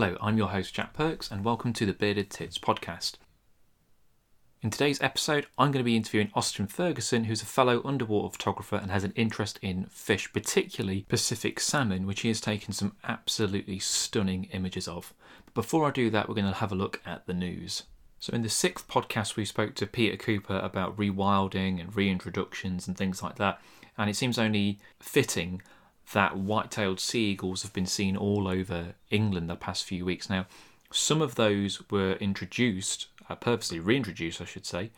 Hello, I'm your host Jack Perks, and welcome to the Bearded Tits podcast. In today's episode, I'm going to be interviewing Austin Ferguson, who's a fellow underwater photographer and has an interest in fish, particularly Pacific salmon, which he has taken some absolutely stunning images of. But before I do that, we're going to have a look at the news. So, in the sixth podcast, we spoke to Peter Cooper about rewilding and reintroductions and things like that, and it seems only fitting that white-tailed sea eagles have been seen all over England the past few weeks. Now, some of those were introduced, uh, purposely reintroduced, I should say,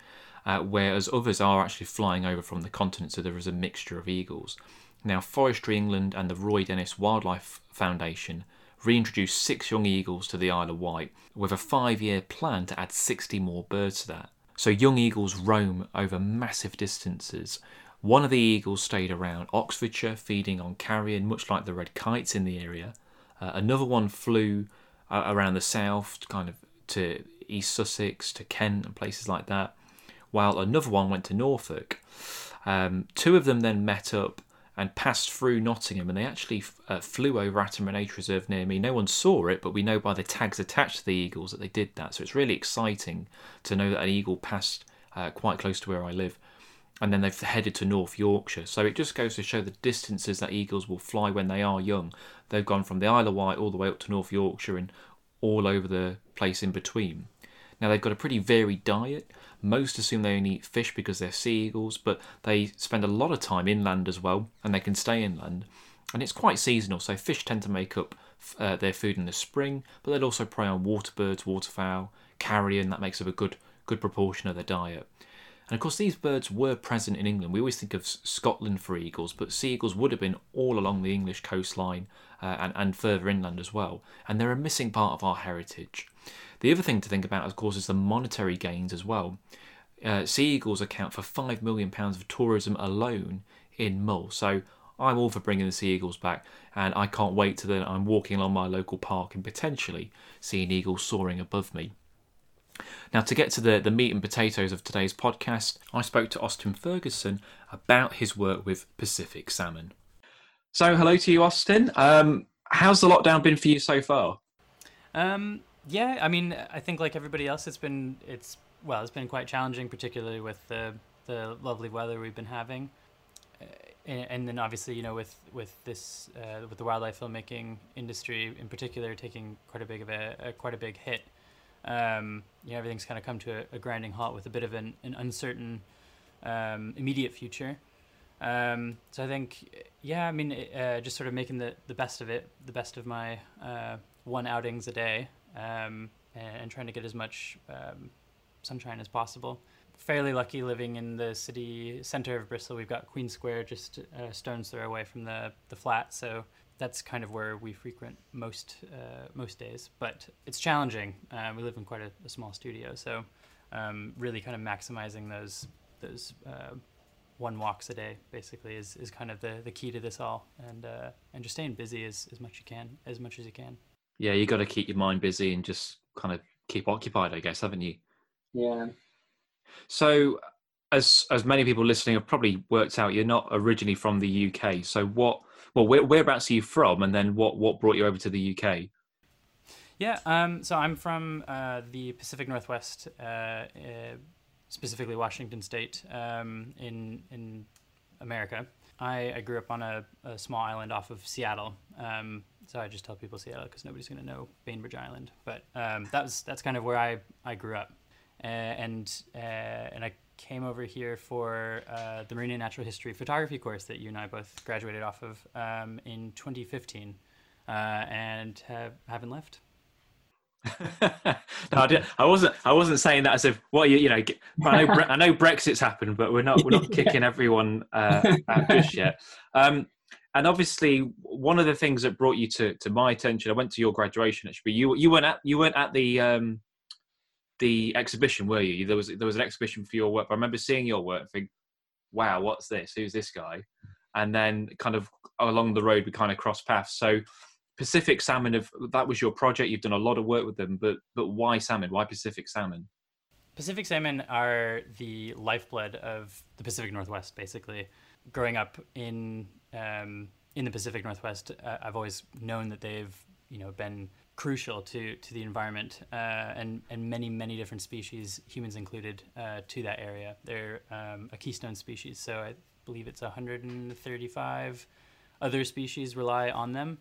uh, whereas others are actually flying over from the continent, so there is a mixture of eagles. Now, Forestry England and the Roy Dennis Wildlife Foundation reintroduced six young eagles to the Isle of Wight, with a five year plan to add 60 more birds to that. So, young eagles roam over massive distances, one of the eagles stayed around Oxfordshire, feeding on carrion, much like the red kites in the area. Uh, another one flew uh, around the south, kind of to East Sussex, to Kent, and places like that, while another one went to Norfolk. Um, two of them then met up and passed through Nottingham, and they actually uh, flew over Attenborough Nature Reserve near me. No one saw it, but we know by the tags attached to the eagles that they did that. So it's really exciting to know that an eagle passed uh, quite close to where I live and then they've headed to North Yorkshire. So it just goes to show the distances that eagles will fly when they are young. They've gone from the Isle of Wight all the way up to North Yorkshire and all over the place in between. Now they've got a pretty varied diet. Most assume they only eat fish because they're sea eagles, but they spend a lot of time inland as well, and they can stay inland. And it's quite seasonal, so fish tend to make up uh, their food in the spring, but they'll also prey on water birds, waterfowl, carrion. That makes up a good good proportion of their diet. And of course, these birds were present in England. We always think of Scotland for eagles, but sea eagles would have been all along the English coastline uh, and, and further inland as well. And they're a missing part of our heritage. The other thing to think about, of course, is the monetary gains as well. Uh, sea eagles account for £5 million of tourism alone in Mull. So I'm all for bringing the sea eagles back, and I can't wait till then I'm walking along my local park and potentially seeing eagles soaring above me. Now, to get to the, the meat and potatoes of today's podcast, I spoke to Austin Ferguson about his work with Pacific Salmon. So, hello to you, Austin. Um, how's the lockdown been for you so far? Um, yeah, I mean, I think like everybody else, it's been it's well, it's been quite challenging, particularly with the the lovely weather we've been having, uh, and, then obviously you know with with this uh, with the wildlife filmmaking industry in particular taking quite a big of a, a quite a big hit um, you know, everything's kind of come to a, a, grinding halt with a bit of an, an uncertain um, immediate future. Um, so I think, yeah, I mean, uh, just sort of making the, the best of it, the best of my uh, one outings a day, um, and, and, trying to get as much um, sunshine as possible. Fairly lucky living in the city center of Bristol. We've got Queen Square just a stone's throw away from the, the flat, so that's kind of where we frequent most uh, most days. But it's challenging. Uh, we live in quite a, a small studio, so um, really kind of maximizing those those uh, one walks a day basically is, is kind of the, the key to this all, and uh, and just staying busy as, as much you can as much as you can. Yeah, you got to keep your mind busy and just kind of keep occupied, I guess, haven't you? Yeah. So, as as many people listening have probably worked out, you're not originally from the UK. So, what well, where, whereabouts are you from, and then what what brought you over to the UK? Yeah, um, so I'm from uh, the Pacific Northwest, uh, uh, specifically Washington State, um, in in America. I, I grew up on a, a, small island off of Seattle, um, so I just tell people Seattle because nobody's going to know Bainbridge Island. But um, that was that's kind of where I, I grew up, and uh, and I came over here for uh, the Marine and Natural History photography course that you and I both graduated off of um, in 2015, uh, and have, haven't left. no, I, did, I, wasn't. I wasn't saying that as if what you you know. I know, I know Brexit's happened, but we're not we're not kicking everyone uh, out just yet. Um, and obviously, one of the things that brought you to, to my attention, I went to your graduation actually. You you weren't at you weren't at the um, the exhibition, were you? There was there was an exhibition for your work. I remember seeing your work, and think, "Wow, what's this? Who's this guy?" And then, kind of along the road, we kind of crossed paths. So, Pacific Salmon, of that was your project. You've done a lot of work with them, but but why salmon? Why Pacific Salmon? Pacific salmon are the lifeblood of the Pacific Northwest. Basically, growing up in um, in the Pacific Northwest, uh, I've always known that they've you know been crucial to to the environment uh, and and many many different species, humans included, uh, to that area. They're um, a keystone species, so I believe it's 135 other species rely on them,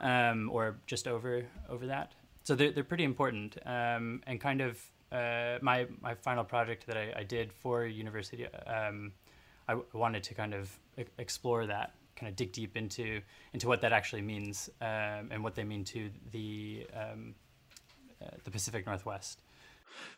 um, or just over over that. So they're they're pretty important um, and kind of uh, my my final project that I, I did for university. Um, I wanted to kind of explore that kind of dig deep into into what that actually means um, and what they mean to the um, uh, the Pacific Northwest.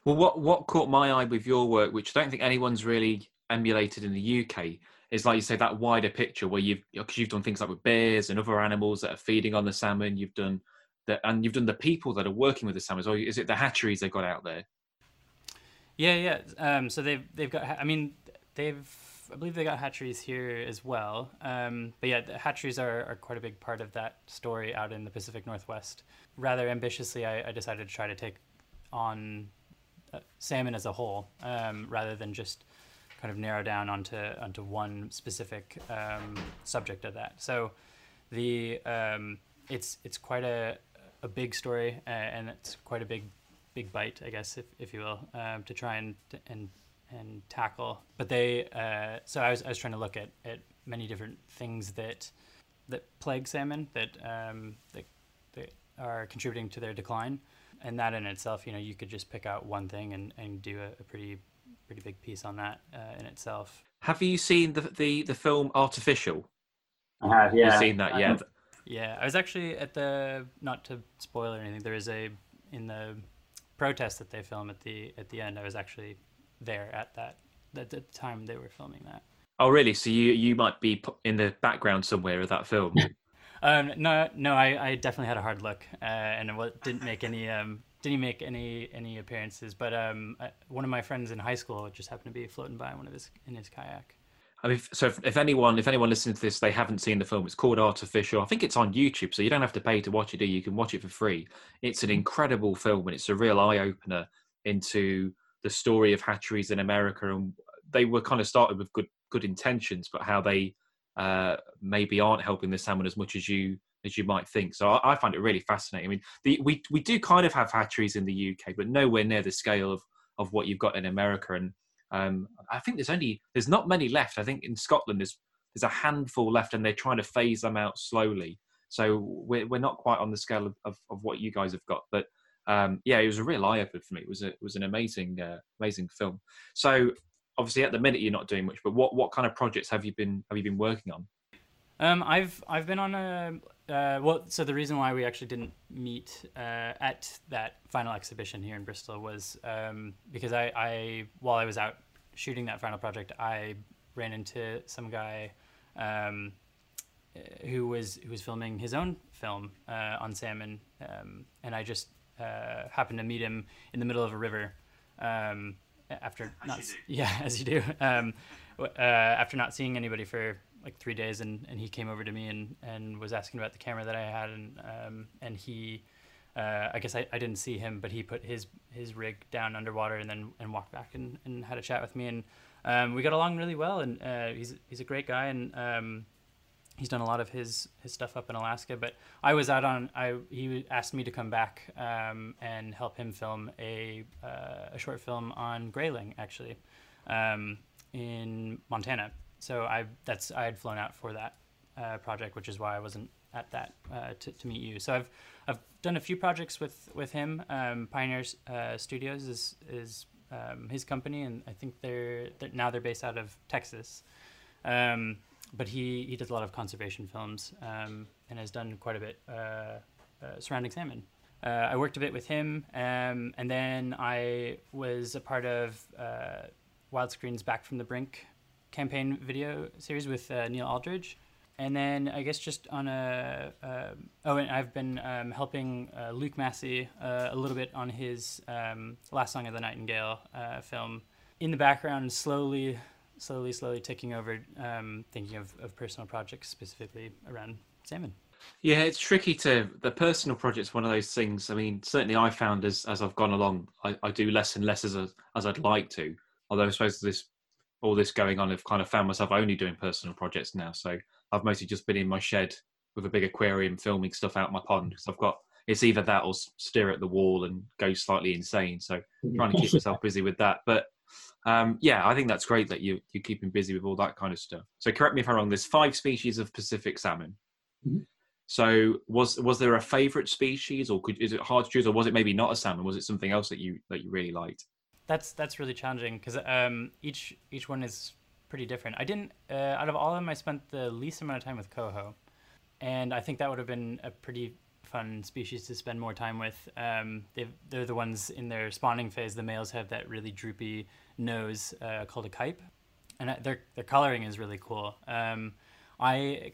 Well, what what caught my eye with your work, which I don't think anyone's really emulated in the UK, is like you say that wider picture where you've because you've done things like with bears and other animals that are feeding on the salmon. You've done that, and you've done the people that are working with the salmon. Or is it the hatcheries they've got out there? Yeah, yeah. Um, so they've they've got. I mean, they've I believe they got hatcheries here as well. Um, but yeah, hatcheries are, are quite a big part of that story out in the Pacific Northwest. Rather ambitiously, I, I decided to try to take on uh, salmon as a whole, um, rather than just kind of narrow down onto onto one specific um, subject of that. So the um, it's it's quite a a big story, uh, and it's quite a big big bite, I guess, if, if you will, um, to try and and and tackle. But they, uh, so I was, I was trying to look at, at many different things that that plague salmon that um, that, that are contributing to their decline, and that in itself, you know, you could just pick out one thing and, and do a, a pretty pretty big piece on that uh, in itself. Have you seen the the, the film Artifishal? I have, yeah. You've seen that, yeah. Yeah, I was actually at the not to spoil or anything. There is a in the protest that they film at the at the end. I was actually there at that at the time they were filming that. Oh, really? So you you might be in the background somewhere of that film? um, no, no, I, I definitely had a hard look, uh, and didn't make any um, didn't make any any appearances. But um, one of my friends in high school just happened to be floating by one of his in his kayak. I mean, so if, if, anyone if anyone listening to this, they haven't seen the film. It's called Artifishal. I think it's on YouTube, so you don't have to pay to watch it. Do You can watch it for free. It's an incredible film, and it's a real eye opener into the story of hatcheries in America, and they were kind of started with good good intentions, but how they uh, maybe aren't helping the salmon as much as you as you might think. So I, I find it really fascinating. I mean, the, we we do kind of have hatcheries in the UK, but nowhere near the scale of of what you've got in America. And um, I think there's only there's not many left. I think in Scotland there's there's a handful left, and they're trying to phase them out slowly. So we're we're not quite on the scale of, of, of what you guys have got, but um, yeah, it was a real eye opener for me. It was a, it was an amazing uh, amazing film. So obviously at the minute you're not doing much, but what what kind of projects have you been have you been working on? Um, I've I've been on a uh, well. So the reason why we actually didn't meet uh, at that final exhibition here in Bristol was um, because I, I while I was out shooting that final project, I ran into some guy um, who was who was filming his own film uh, on salmon, um, and I just uh, happened to meet him in the middle of a river um, after as not yeah as you do. Um, uh, after not seeing anybody for like three days and, and he came over to me and, and was asking about the camera that I had and um, and he uh, I guess I, I didn't see him but he put his his rig down underwater and then and walked back and, and had a chat with me and um, we got along really well and uh, he's he's a great guy and um, he's done a lot of his his stuff up in Alaska. But I was out on I he asked me to come back um, and help him film a uh, a short film on grayling actually um, in Montana. So I that's I had flown out for that uh, project, which is why I wasn't at that uh, to, to meet you. So I've I've done a few projects with with him. Um, Pioneers uh, Studios is is um, his company, and I think they're, they're now they're based out of Texas. But he, he does a lot of conservation films um, and has done quite a bit uh, uh, surrounding salmon. Uh, I worked a bit with him, um, and then I was a part of uh, Wildscreen's Back from the Brink campaign video series with uh, Neil Aldridge. And then I guess just on a uh, oh, and I've been um, helping Luke Massey a little bit on his um, Last Song of the Nightingale film in the background, slowly slowly, slowly ticking over, um, thinking of, of personal projects specifically around salmon. Yeah, it's tricky to the personal project's one of those things. I mean, certainly I found as as I've gone along, I, I do less and less as a, as I'd like to. Although I suppose this all this going on, I've kind of found myself only doing personal projects now. So I've mostly just been in my shed with a big aquarium filming stuff out my pond because I've got it's either that or stare at the wall and go slightly insane. So trying to keep myself busy with that. But um, yeah, I think that's great that you you're keeping busy with all that kind of stuff. So correct me if I'm wrong. There's five species of Pacific salmon. Mm-hmm. So was was there a favourite species, or could, is it hard to choose, or was it maybe not a salmon? Was it something else that you that you really liked? That's that's really challenging because um, each each one is pretty different. I didn't uh, out of all of them, I spent the least amount of time with coho, and I think that would have been a pretty fun species to spend more time with. Um, they're the ones in their spawning phase. The males have that really droopy nose uh, called a kype, and their their coloring is really cool. Um, I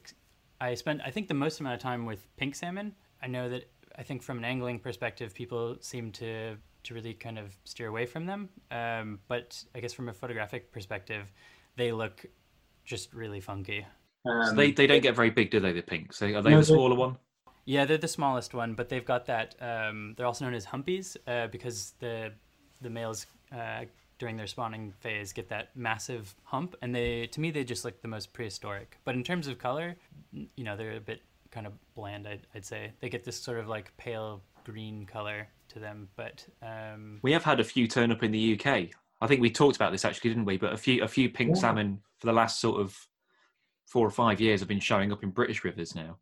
I spent I think the most amount of time with pink salmon. I know that I think from an angling perspective, people seem to to really kind of steer away from them. Um, but I guess from a photographic perspective, they look just really funky. Um, so they, they don't get very big, do they? The pinks? Are they no, the smaller one? Yeah, they're the smallest one, but they've got that. Um, they're also known as humpies uh, because the the males uh, during their spawning phase get that massive hump, and they to me they just look the most prehistoric. But in terms of color, you know, they're a bit kind of bland. I'd, I'd say they get this sort of like pale green color to them. But um... we have had a few turn up in the UK. I think we talked about this actually, didn't we? But a few a few pink yeah. salmon for the last sort of four or five years have been showing up in British rivers now.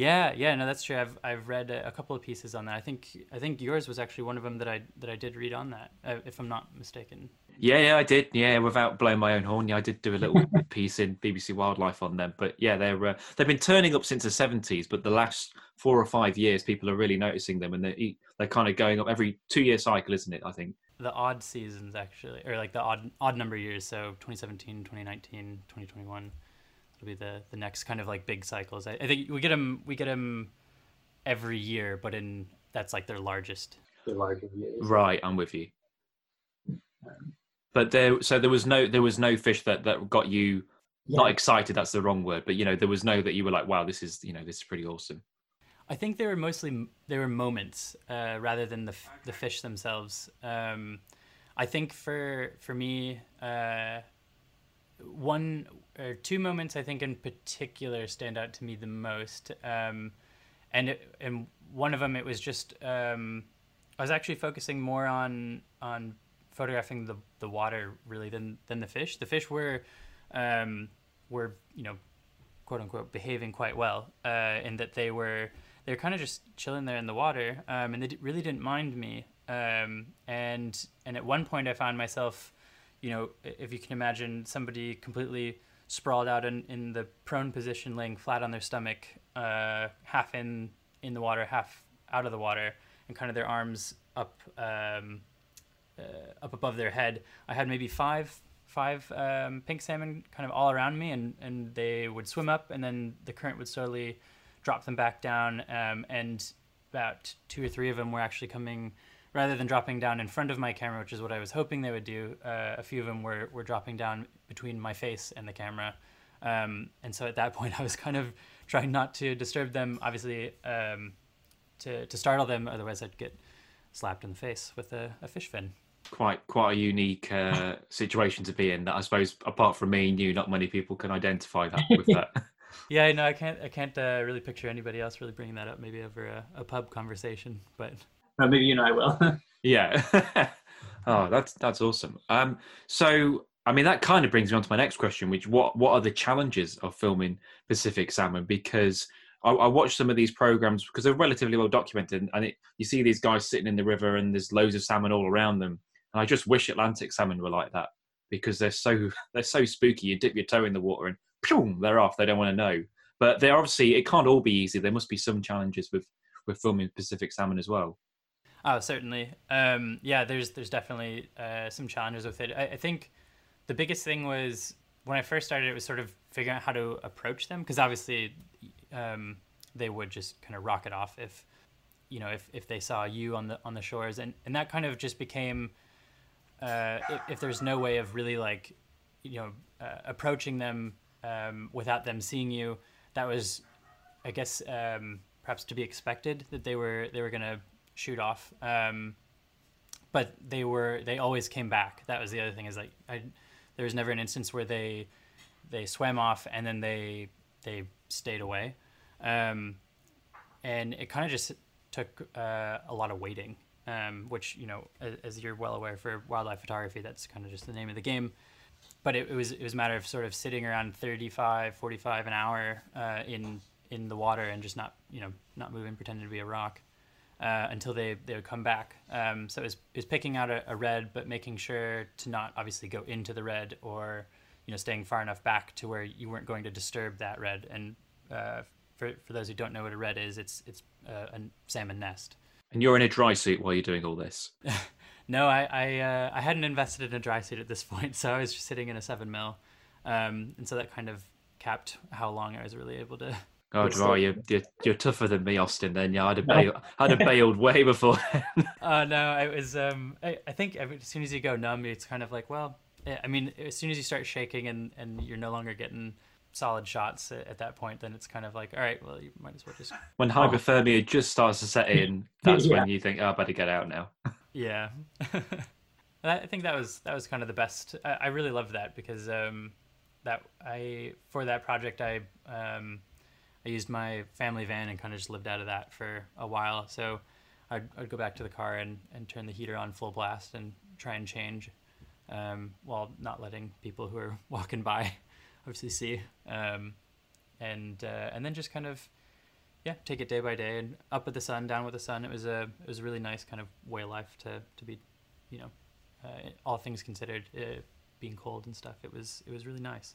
Yeah, yeah, no, that's true. I've I've read a, a, couple of pieces on that. I think I think yours was actually one of them that I that I did read on that, uh, if I'm not mistaken. Yeah, yeah, I did. Yeah, without blowing my own horn, yeah, I did do a little piece in BBC Wildlife on them. But yeah, they're uh, they've been turning up since the seventies, but the last four or five years, people are really noticing them, and they they're kind of going up every two year cycle, isn't it? I think the odd seasons actually, or like the odd odd number years. So 2017, 2019, 2021 will be the the next kind of like big cycles. I, I think we get them we get them every year, but in that's like their largest. The larger years. Right, I'm with you. But there, so there was no there was no fish that that got you yeah. not excited. That's the wrong word, but you know there was no that you were like, wow, this is you know this is pretty awesome. I think they were mostly they were moments uh, rather than the the fish themselves. Um, I think for for me, uh, one or two moments I think in particular stand out to me the most. Um, and it, and one of them it was just um, I was actually focusing more on on photographing the the water really than than the fish. The fish were um, were you know quote unquote behaving quite well uh, in that they were they were kind of just chilling there in the water um, and they really didn't mind me. Um, and and at one point I found myself, you know, if you can imagine somebody completely sprawled out in, in the prone position, laying flat on their stomach, uh, half in in the water, half out of the water, and kind of their arms up um, uh, up above their head. I had maybe five five um, pink salmon kind of all around me, and and they would swim up, and then the current would slowly drop them back down, um, and about two or three of them were actually coming rather than dropping down in front of my camera, which is what I was hoping they would do, uh, a few of them were, were dropping down between my face and the camera. Um, and so at that point, I was kind of trying not to disturb them, obviously, um, to, to startle them, otherwise, I'd get slapped in the face with a, a fish fin. Quite, quite a unique uh, situation to be in. That I suppose, apart from me and you, not many people can identify that with that. yeah, no, I can't. I can't uh, really picture anybody else really bringing that up. Maybe over a, a pub conversation, but maybe you and I will. yeah. oh, that's that's awesome. Um, so I mean, that kind of brings me on to my next question, which what what are the challenges of filming Pacific salmon? Because I, I watch some of these programs because they're relatively well documented, and it, you see these guys sitting in the river, and there's loads of salmon all around them. And I just wish Atlantic salmon were like that because they're so they're so spooky. You dip your toe in the water and boom, they're off. They don't want to know. But they obviously it can't all be easy. There must be some challenges with with filming Pacific salmon as well. Oh, certainly. Um, yeah, there's there's definitely uh, some challenges with it. I, I, think the biggest thing was when I first started, it was sort of figuring out how to approach them because obviously um, they would just kind of rock it off if you know if, if they saw you on the on the shores, and and that kind of just became uh, if, if, there's no way of really like you know uh, approaching them um, without them seeing you, that was I guess um, perhaps to be expected that they were they were gonna shoot off. Um, but they were they always came back. That was the other thing is like I, there was never an instance where they they swam off and then they they stayed away, um, and it kind of just took uh, a lot of waiting, um, which you know, as, as you're well aware, for wildlife photography, that's kind of just the name of the game. But it, it was it was a matter of sort of sitting around 35, 45 an hour uh, in in the water and just not you know not moving, pretending to be a rock. Uh, until they, they would come back. Um, so it was, it was picking out a, a, redd, but making sure to not obviously go into the redd or, you know, staying far enough back to where you weren't going to disturb that redd. And uh, for, for those who don't know what a redd is, it's, it's uh, a salmon nest. And you're in a dry suit while you're doing all this? no, I, I, uh, I hadn't invested in a dry suit at this point, so I was just sitting in a seven mil. Um, and so that kind of capped how long I was really able to Oh, wow, you're, you're, you're tougher than me, Austin. Then yeah, I'd have bailed, I'd have bailed way before. uh, no, it was. Um, I, I think as soon as you go numb, it's kind of like, well, I mean, as soon as you start shaking and and you're no longer getting solid shots at, at that point, then it's kind kind of like, all right, well, you might as well just. When hypothermia just starts to set in, that's yeah. when you think, oh, I better get out now. yeah, I think that was that was kind of the best. I, I really loved that because um, that I for that project I um I used my family van and kind of just lived out of that for a while. So I'd, I'd go back to the car and, and turn the heater on full blast and try and change um, while not letting people who are walking by obviously see. Um, and uh, and then just kind of yeah take it day by day and up with the sun down with the sun it was a it was a really nice kind of way of life to to be you know uh, all things considered uh, being cold and stuff it was it was really nice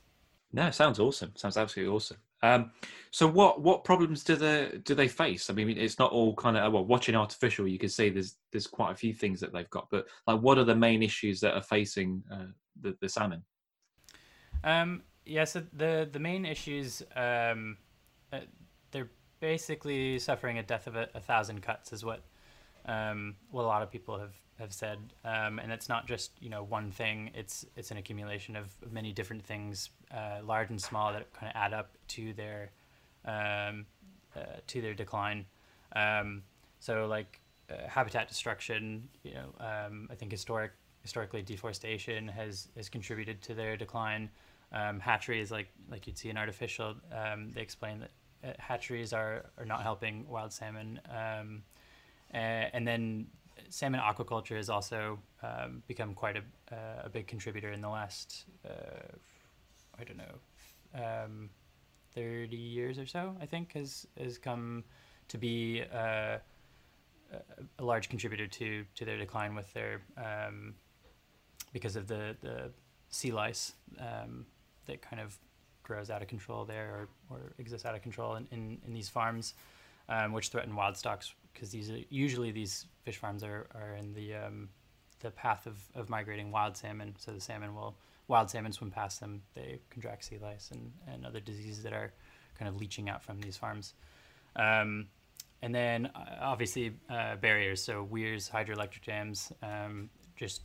no sounds awesome sounds absolutely awesome um, so what what problems do they do they face? I mean, it's not all kind of well watching Artifishal. You can see there's there's quite a few things that they've got, but like what are the main issues that are facing uh, the the salmon? Um, yeah, so the the main issues um, uh, they're basically suffering a death of a, a thousand cuts, is what um, what a lot of people have have said, um, and it's not just you know one thing. It's it's an accumulation of, many different things, uh, large and small, that kind of add up to their um, uh, to their decline. Um, so like uh, habitat destruction, you know, um, I think historic historically deforestation has has contributed to their decline. Um, hatcheries, like like you'd see in Artifishal, um, they explain that uh, hatcheries are are not helping wild salmon. and then salmon aquaculture has also um, become quite a, uh, a big contributor in the last, uh, I don't know, um, 30 years or so, I think, has, has come to be uh, a large contributor to, to their decline with their, um, because of the, the sea lice um, that kind of grows out of control there or, or exists out of control in, in, in these farms, um, which threaten wild stocks because these are, usually these fish farms are, are in the um, the path of, of migrating wild salmon. So the salmon will wild salmon swim past them. They contract sea lice and, and other diseases that are kind of leaching out from these farms. Um, and then uh, obviously uh, barriers, so weirs, hydroelectric dams, um, just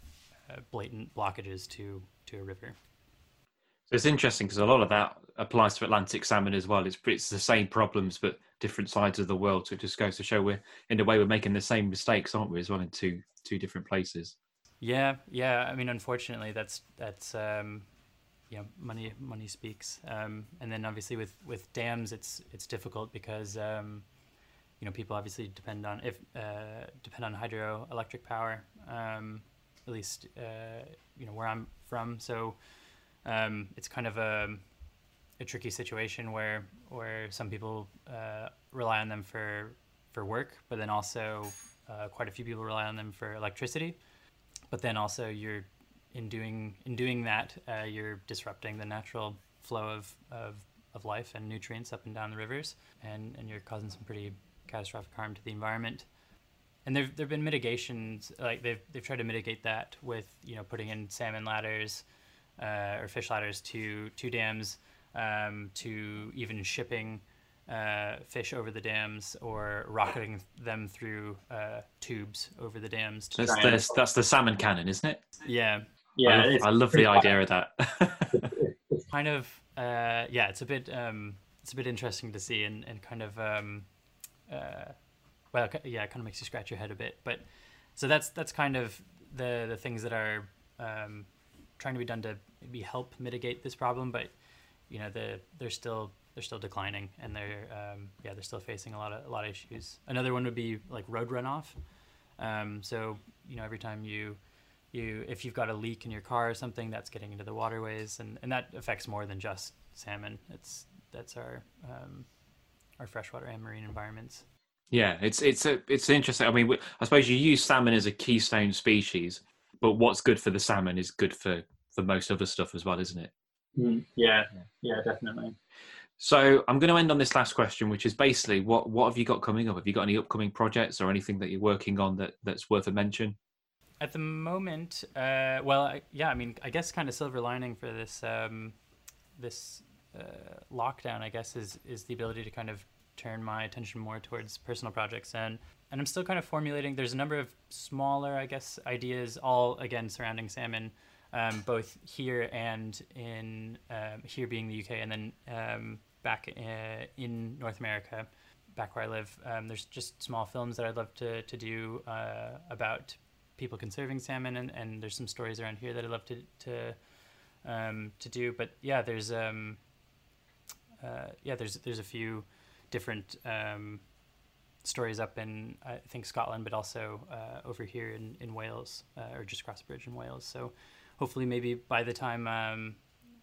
uh, blatant blockages to to a river. It's interesting because a lot of that applies to Atlantic salmon as well. It's it's the same problems, but different sides of the world. So it just goes to show we're in a way we're making the same mistakes, aren't we, as well in two two different places. Yeah, yeah. I mean, unfortunately, that's that's um, you know, money money speaks. Um, and then obviously with with dams, it's it's difficult because um, you know people obviously depend on if uh, depend on hydroelectric power. Um, at least uh, you know where I'm from, so um, it's kind of a a tricky situation where where some people uh, rely on them for for work, but then also uh, quite a few people rely on them for electricity. But then also you're in doing in doing that, uh, you're disrupting the natural flow of, of of life and nutrients up and down the rivers, and and you're causing some pretty catastrophic harm to the environment. And there there've been mitigations like they've they've tried to mitigate that with you know putting in salmon ladders uh, or fish ladders to to dams um, to even shipping uh, fish over the dams or rocketing them through uh, tubes over the dams. That's the, that's the salmon cannon, isn't it? Yeah. Yeah. I love, I love the idea of that. kind of, uh, yeah, it's a bit, um, it's a bit interesting to see and, and kind of, um, uh, well, yeah, it kind of makes you scratch your head a bit. But so that's that's kind of the the things that are um, trying to be done to maybe help mitigate this problem. But you know the there's still they're still declining, and they're um, yeah they're still facing a lot of a lot of issues. Another one would be like road runoff. Um, so you know every time you you if you've got a leak in your car or something that's getting into the waterways and, and that affects more than just salmon it's that's our um, our freshwater and marine environments yeah it's it's a it's interesting i mean i suppose you use salmon as a keystone species but what's good for the salmon is good for for most other stuff as well isn't it? Mm, yeah. Yeah. Definitely. So i'm going to end on this last question which is basically what what have you got coming up? Have you got any upcoming projects or anything that you're working on that that's worth a mention? At the moment, uh, well, I, yeah, I mean, I guess kind of silver lining for this um, this uh, lockdown, I guess, is is the ability to kind of turn my attention more towards personal projects. And and I'm still kind of formulating. There's a number of smaller, I guess, ideas, all again surrounding salmon, um, both here and in um, here being the UK, and then um, back uh, in North America, back where I live. Um, there's just small films that I'd love to to do uh, about people conserving salmon, and, and there's some stories around here that I'd love to to um, to do. But yeah, there's uh, yeah, there's there's a few different stories up in I think Scotland, but also uh, over here in in Wales uh, or just across the bridge in Wales. So hopefully, maybe by the time um,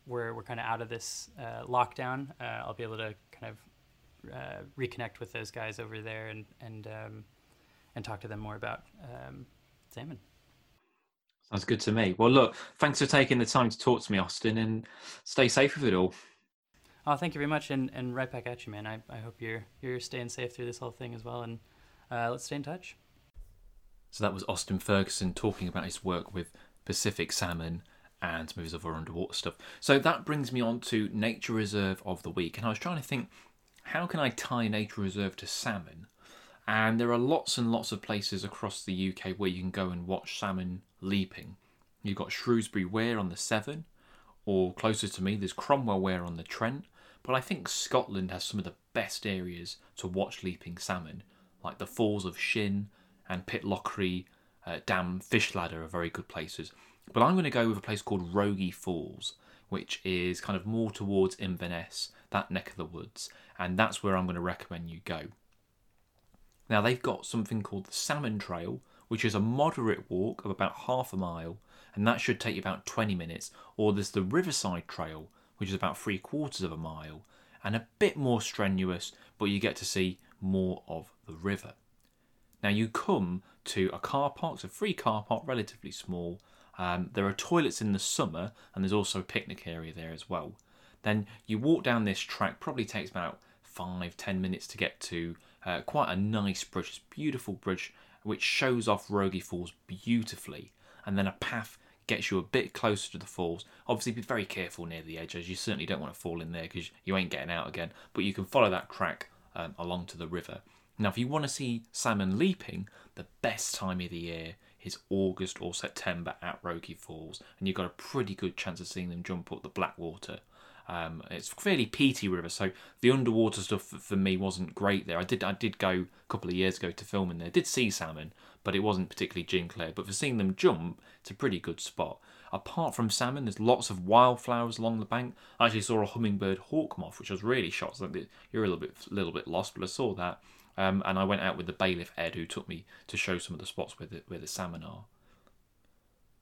we're we're kind of out of this uh, lockdown, uh, I'll be able to kind of uh, reconnect with those guys over there and and um, and talk to them more about um, salmon. Sounds good to me. Well, look, thanks for taking the time to talk to me, Austin, and stay safe with it all. Oh, thank you very much, and, and right back at you, man. I, I hope you're you're staying safe through this whole thing as well, and uh, let's stay in touch. So that was Austin Ferguson talking about his work with Pacific salmon and some of other underwater stuff. So that brings me on to Nature Reserve of the Week, and I was trying to think, how can I tie Nature Reserve to salmon? And there are lots and lots of places across the UK where you can go and watch salmon leaping. You've got Shrewsbury Weir on the Severn, or closer to me, there's Cromwell Weir on the Trent. But I think Scotland has some of the best areas to watch leaping salmon, like the Falls of Shin and Pitlochry uh, Dam Fish Ladder are very good places. But I'm going to go with a place called Rogie Falls, which is kind of more towards Inverness, that neck of the woods, and that's where I'm going to recommend you go. Now they've got something called the Salmon Trail, which is a moderate walk of about half a mile, and that should take you about 20 minutes. Or there's the Riverside Trail, which is about three quarters of a mile, and a bit more strenuous, but you get to see more of the river. Now you come to a car park, it's a free car park, relatively small. Um, there are toilets in the summer, and there's also a picnic area there as well. Then you walk down this track, probably takes about five, ten minutes to get to uh, quite a nice bridge, a beautiful bridge which shows off Rogie Falls beautifully, and then a path gets you a bit closer to the falls. Obviously, be very careful near the edge, as you certainly don't want to fall in there because you ain't getting out again. But you can follow that track um, along to the river. Now, if you want to see salmon leaping, the best time of the year is August or September at Rogie Falls, and you've got a pretty good chance of seeing them jump up the Blackwater. Um, it's fairly peaty river, so the underwater stuff for me wasn't great there. I did I did go a couple of years ago to film in there. Did see salmon, but it wasn't particularly gin clear. But for seeing them jump, it's a pretty good spot. Apart from salmon, there's lots of wildflowers along the bank. I actually saw a hummingbird hawk moth, which was really shocked. You're a little bit little bit lost, but I saw that. Um, and I went out with the bailiff Ed, who took me to show some of the spots where the, where the salmon are.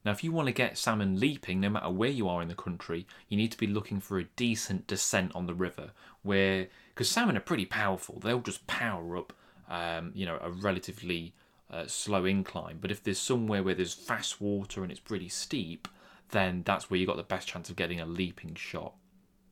Now, if you want to get salmon leaping, no matter where you are in the country, you need to be looking for a decent descent on the river, where because salmon are pretty powerful, they'll just power up, um, you know, a relatively uh, slow incline. But if there's somewhere where there's fast water and it's pretty steep, then that's where you've got the best chance of getting a leaping shot.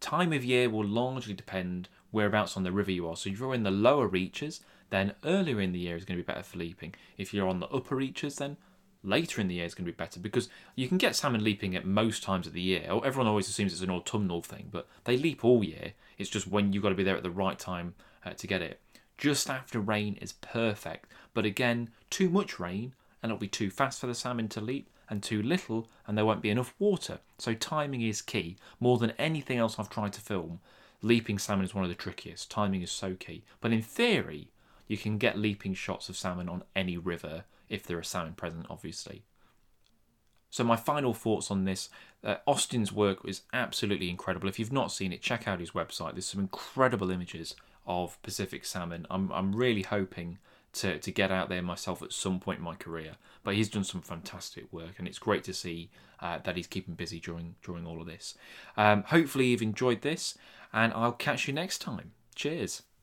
Time of year will largely depend whereabouts on the river you are. So if you're in the lower reaches, then earlier in the year is going to be better for leaping. If you're on the upper reaches, then later in the year is going to be better because you can get salmon leaping at most times of the year. Oh, everyone always assumes it's an autumnal thing, but they leap all year. It's just when you've got to be there at the right time uh, to get it. Just after rain is perfect, but again, too much rain and it'll be too fast for the salmon to leap, and too little and there won't be enough water. So timing is key. More than anything else I've tried to film, leaping salmon is one of the trickiest. Timing is so key. But in theory, you can get leaping shots of salmon on any river if there are salmon present, obviously. So my final thoughts on this: uh, Austin's work is absolutely incredible. If you've not seen it, check out his website. There's some incredible images of Pacific salmon. I'm I'm really hoping to to get out there myself at some point in my career. But he's done some fantastic work, and it's great to see uh, that he's keeping busy during during all of this. Um, hopefully you've enjoyed this, and I'll catch you next time. Cheers.